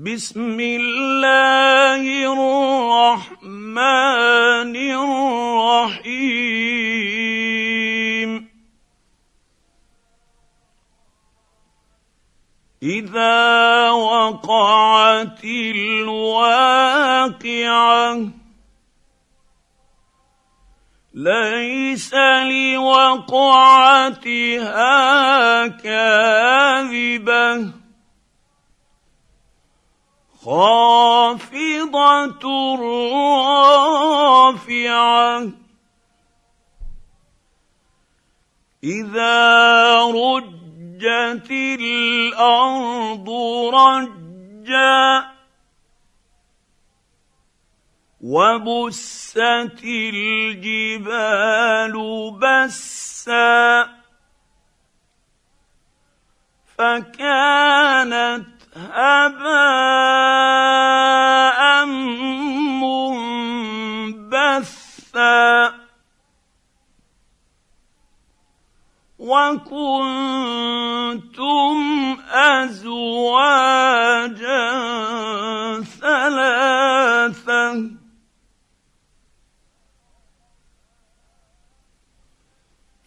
بسم الله الرحمن الرحيم. إذا وقعت الواقعة ليس لوقعتها كاذبة. خافضة رافعة. إذا رجت الأرض رجا وبست الجبال بسا فكانت هباء منبثا وكنتم أزواجا ثلاثة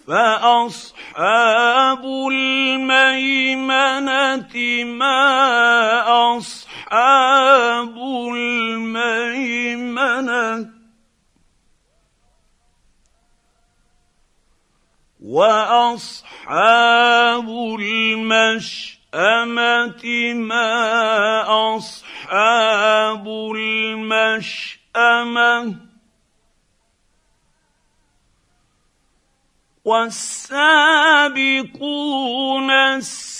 فأصحاب الميمنه ما أصحاب الميمنة. وأصحاب المشأمة ما أصحاب المشأمة. والسابقون السابقون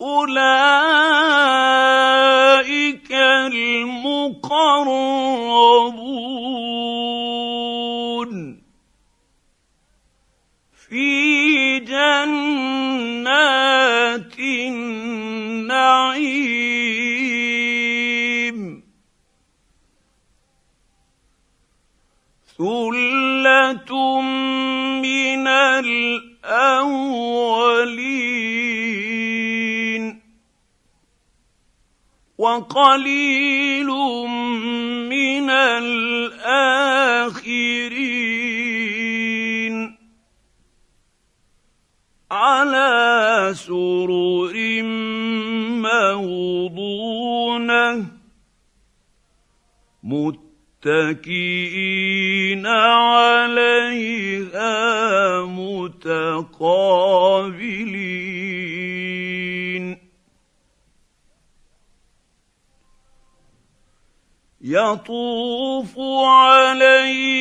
أولئك المقربون. في جنات النعيم. من الأولين وقليل من الآخرين على سرر موضونة متكئين عليها متقابلين يطوف عليهم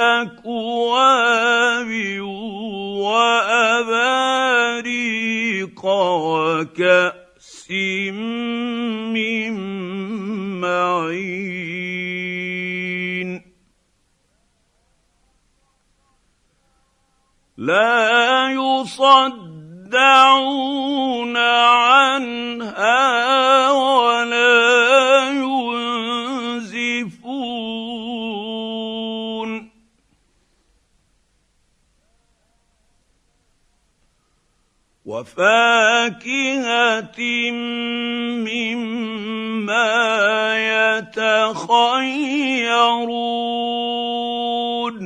بأكواب وأباريق وكأس من معين. لا يصدعون عنها ولا وفاكهة مما يتخيرون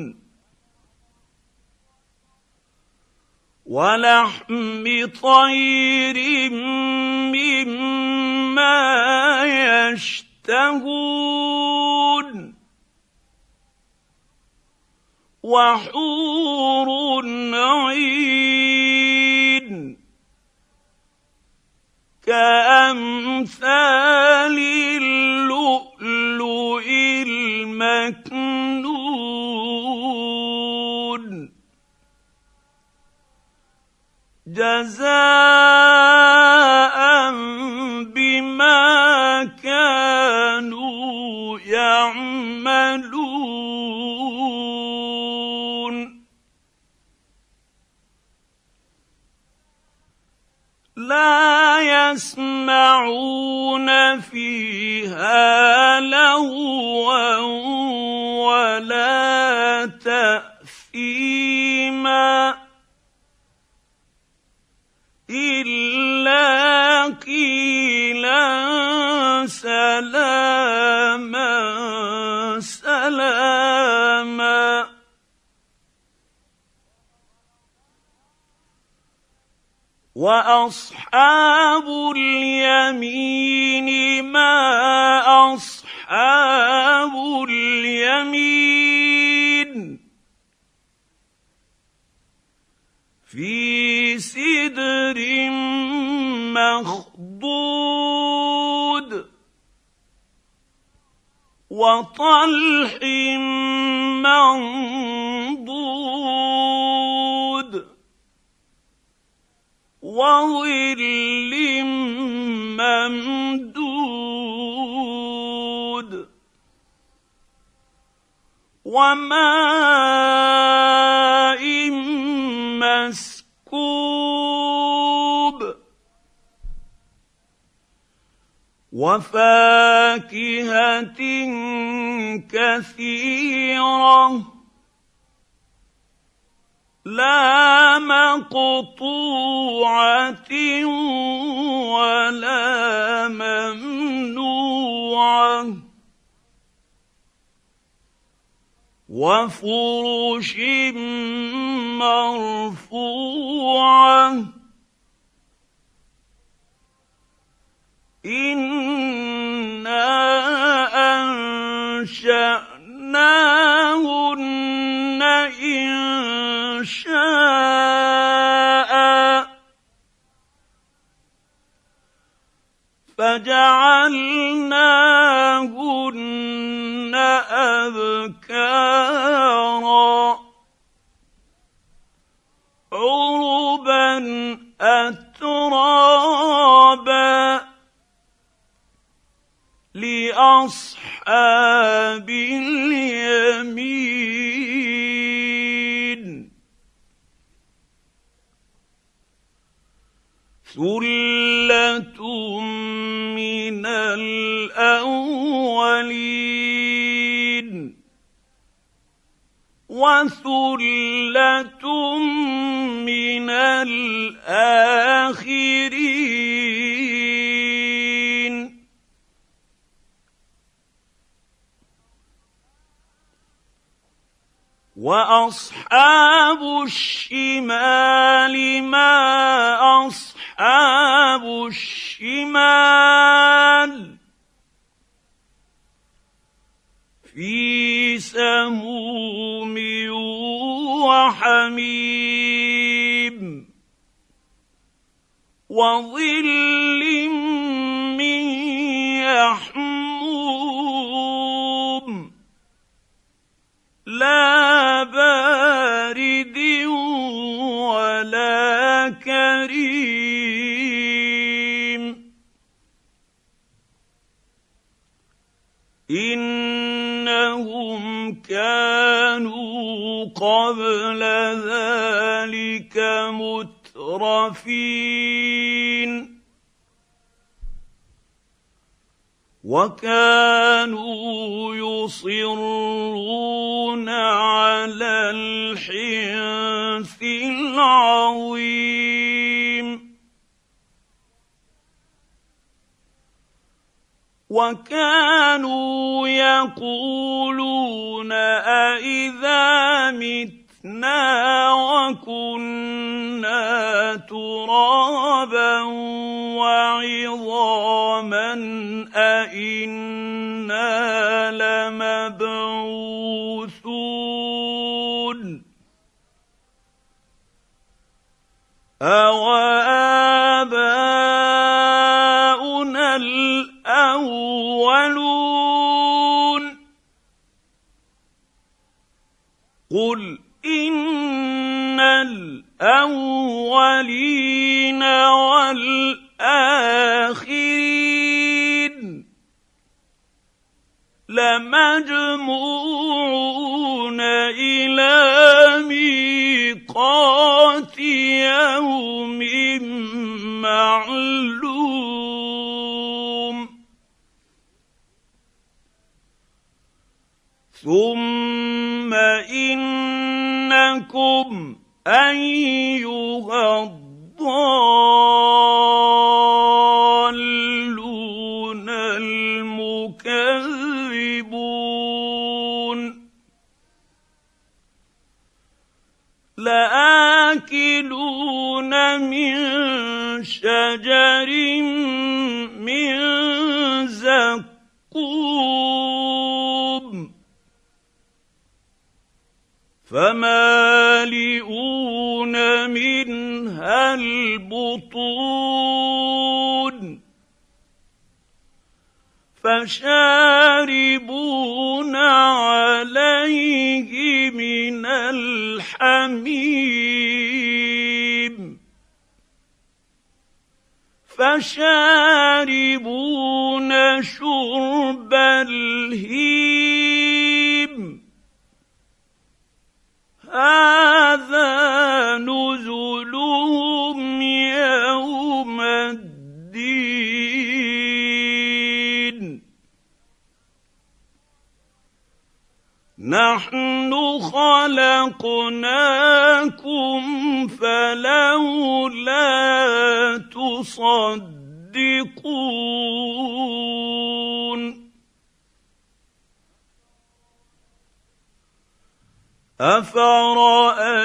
ولحم طير مما يشتهون وحور عين كأمثال اللؤلؤ المكنون. جزاء يسمعون فيها لغوا ولا تأثيما إلا قيلا سلاما وأصحاب اليمين ما أصحاب اليمين في سدر مخضود وطلح منضود وظل ممدود وماء مسكوب وفاكهه كثيره لا مقطوعة ولا ممنوعة. وفرش مرفوعة. إنا أنشأناهن انشاء فجعلناهن أبكارا. عربا اترابا. لأصحاب اليمين. ثلة من الأولين وثلة من الآخرين. وأصحاب الشمال ما اصحاب الشمال في سموم وحميم وظل من يحموم لا قبل ذلك مترفين. وكانوا يصرون على الحنث العظيم. وكانوا يقولون أإذا متنا وكنا ترابا وعظاما أإنا لمبعوثون أوآباؤنا قل إن الأولين والآخرين لمجموعون إلى ميقات يوم معلوم ثم انكم ايها الضالون فشاربون عليه من الحميم. فشاربون شرب الهيم. هذا نحن خلقناكم فلولا تصدقون. أفرأيتم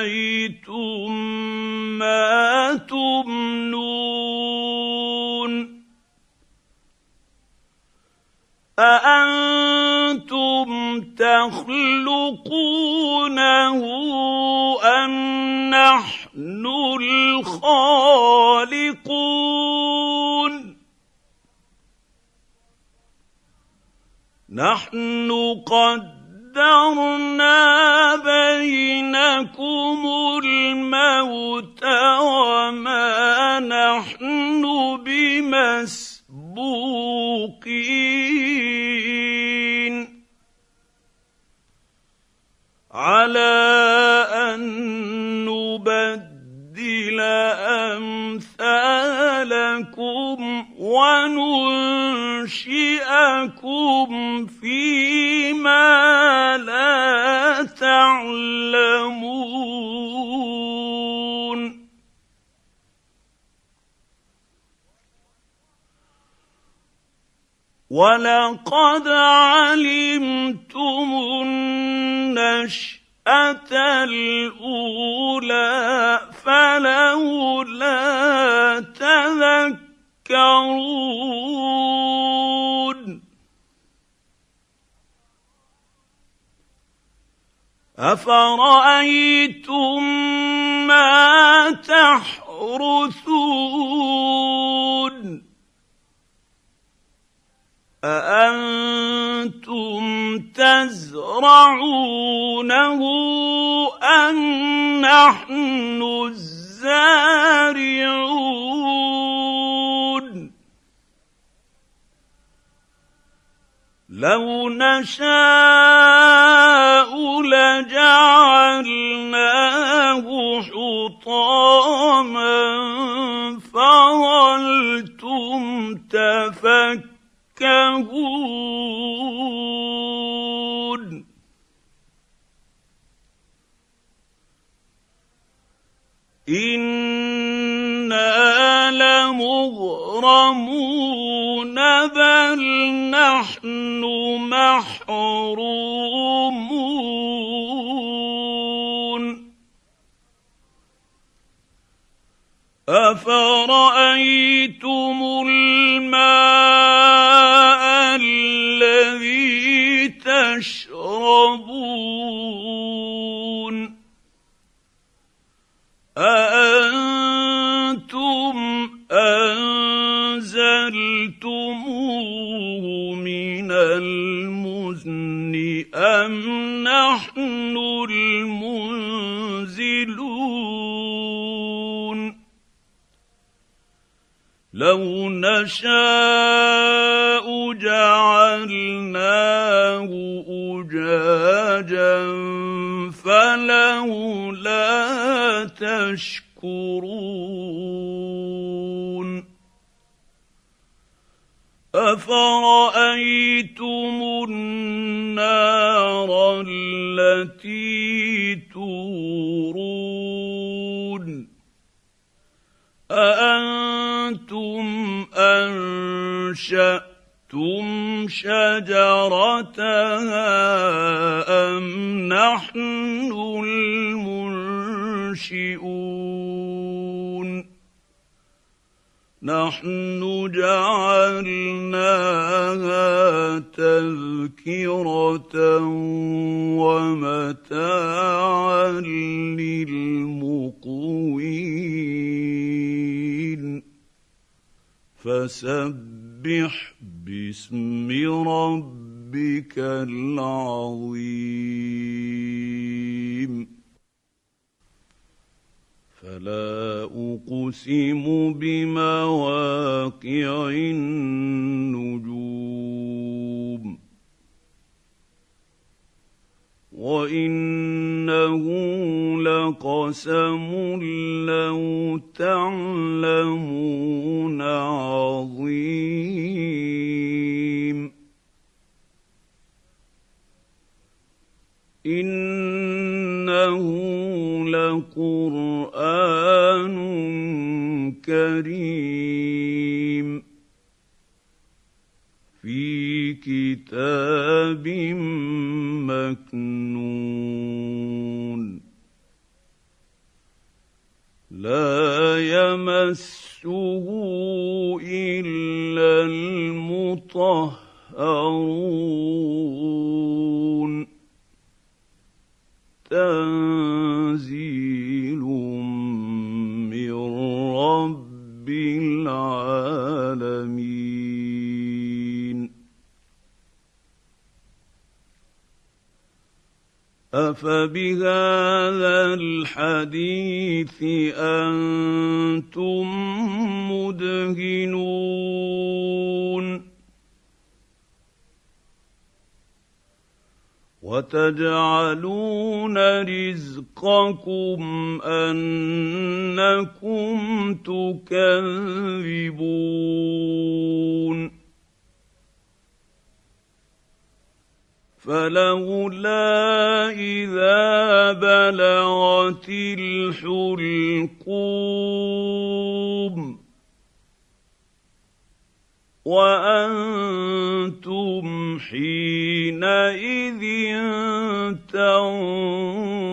ما تمنون؟ اانتم تخلقونه أم نحن الخالقون؟ نحن قد قدرنا بينكم الموت وما نحن بمسبوقين. ولقد علمتم النشأة الأولى فلولا تذكرون افرايتم ما تحرثون أأنتم تزرعونه أم نحن الزارعون؟ لو نشاء لمغرمون بل نحن محرومون افرايتم فلولا تشكرون أفرأيتم النار التي تورون أأنتم أنشأتم شجرتها أم نحن المنشئون. نحن جعلناها تذكرة ومتاعا للمقوين. فسبح اقسم بمواقع النجوم وانه لقسم لو تعلمون عظيم انه لقران كريم في كتاب مكنون. لا يمسه إلا المطهرون. تنزيل افبهذا الحديث أنتم مدهنون. وتجعلون رزقكم أنكم تكذبون. فلولا إذا بلغت الحلقوم وأنتم حينئذ تنظرون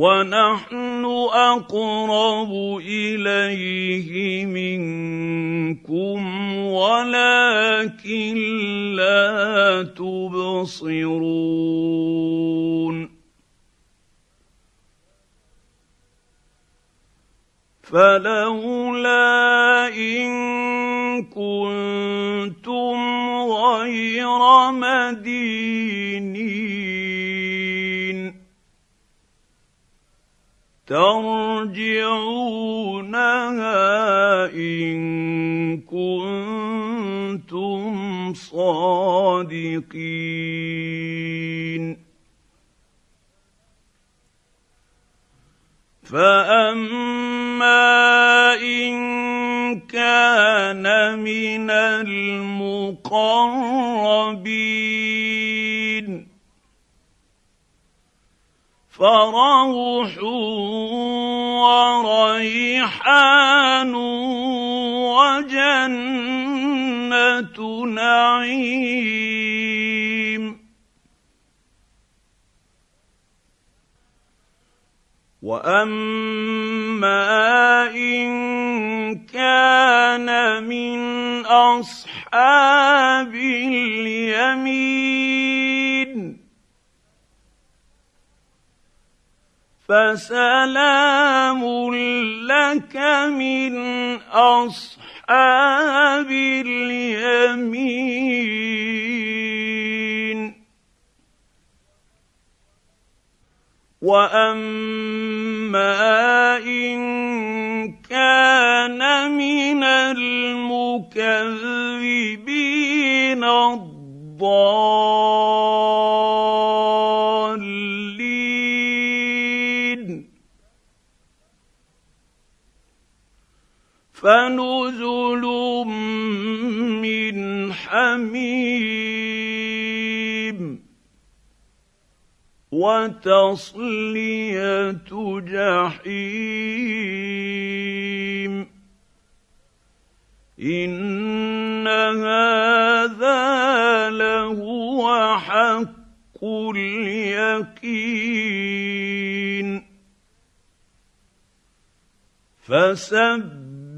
ونحن أقرب إليه منكم ولكن لا تبصرون. فلولا إن كنتم غير مدينين ترجعونها إن كنتم صادقين. فاما ان كان من المقربين فروح وريحان وجنة نعيم. وأما إن كان من أصحاب اليمين فسلام لك من أصحاب اليمين. وأما إن كان من المكذبين الضالين فنزل من حميم وتصلية جحيم. إن هذا لهو حق اليقين. فسبح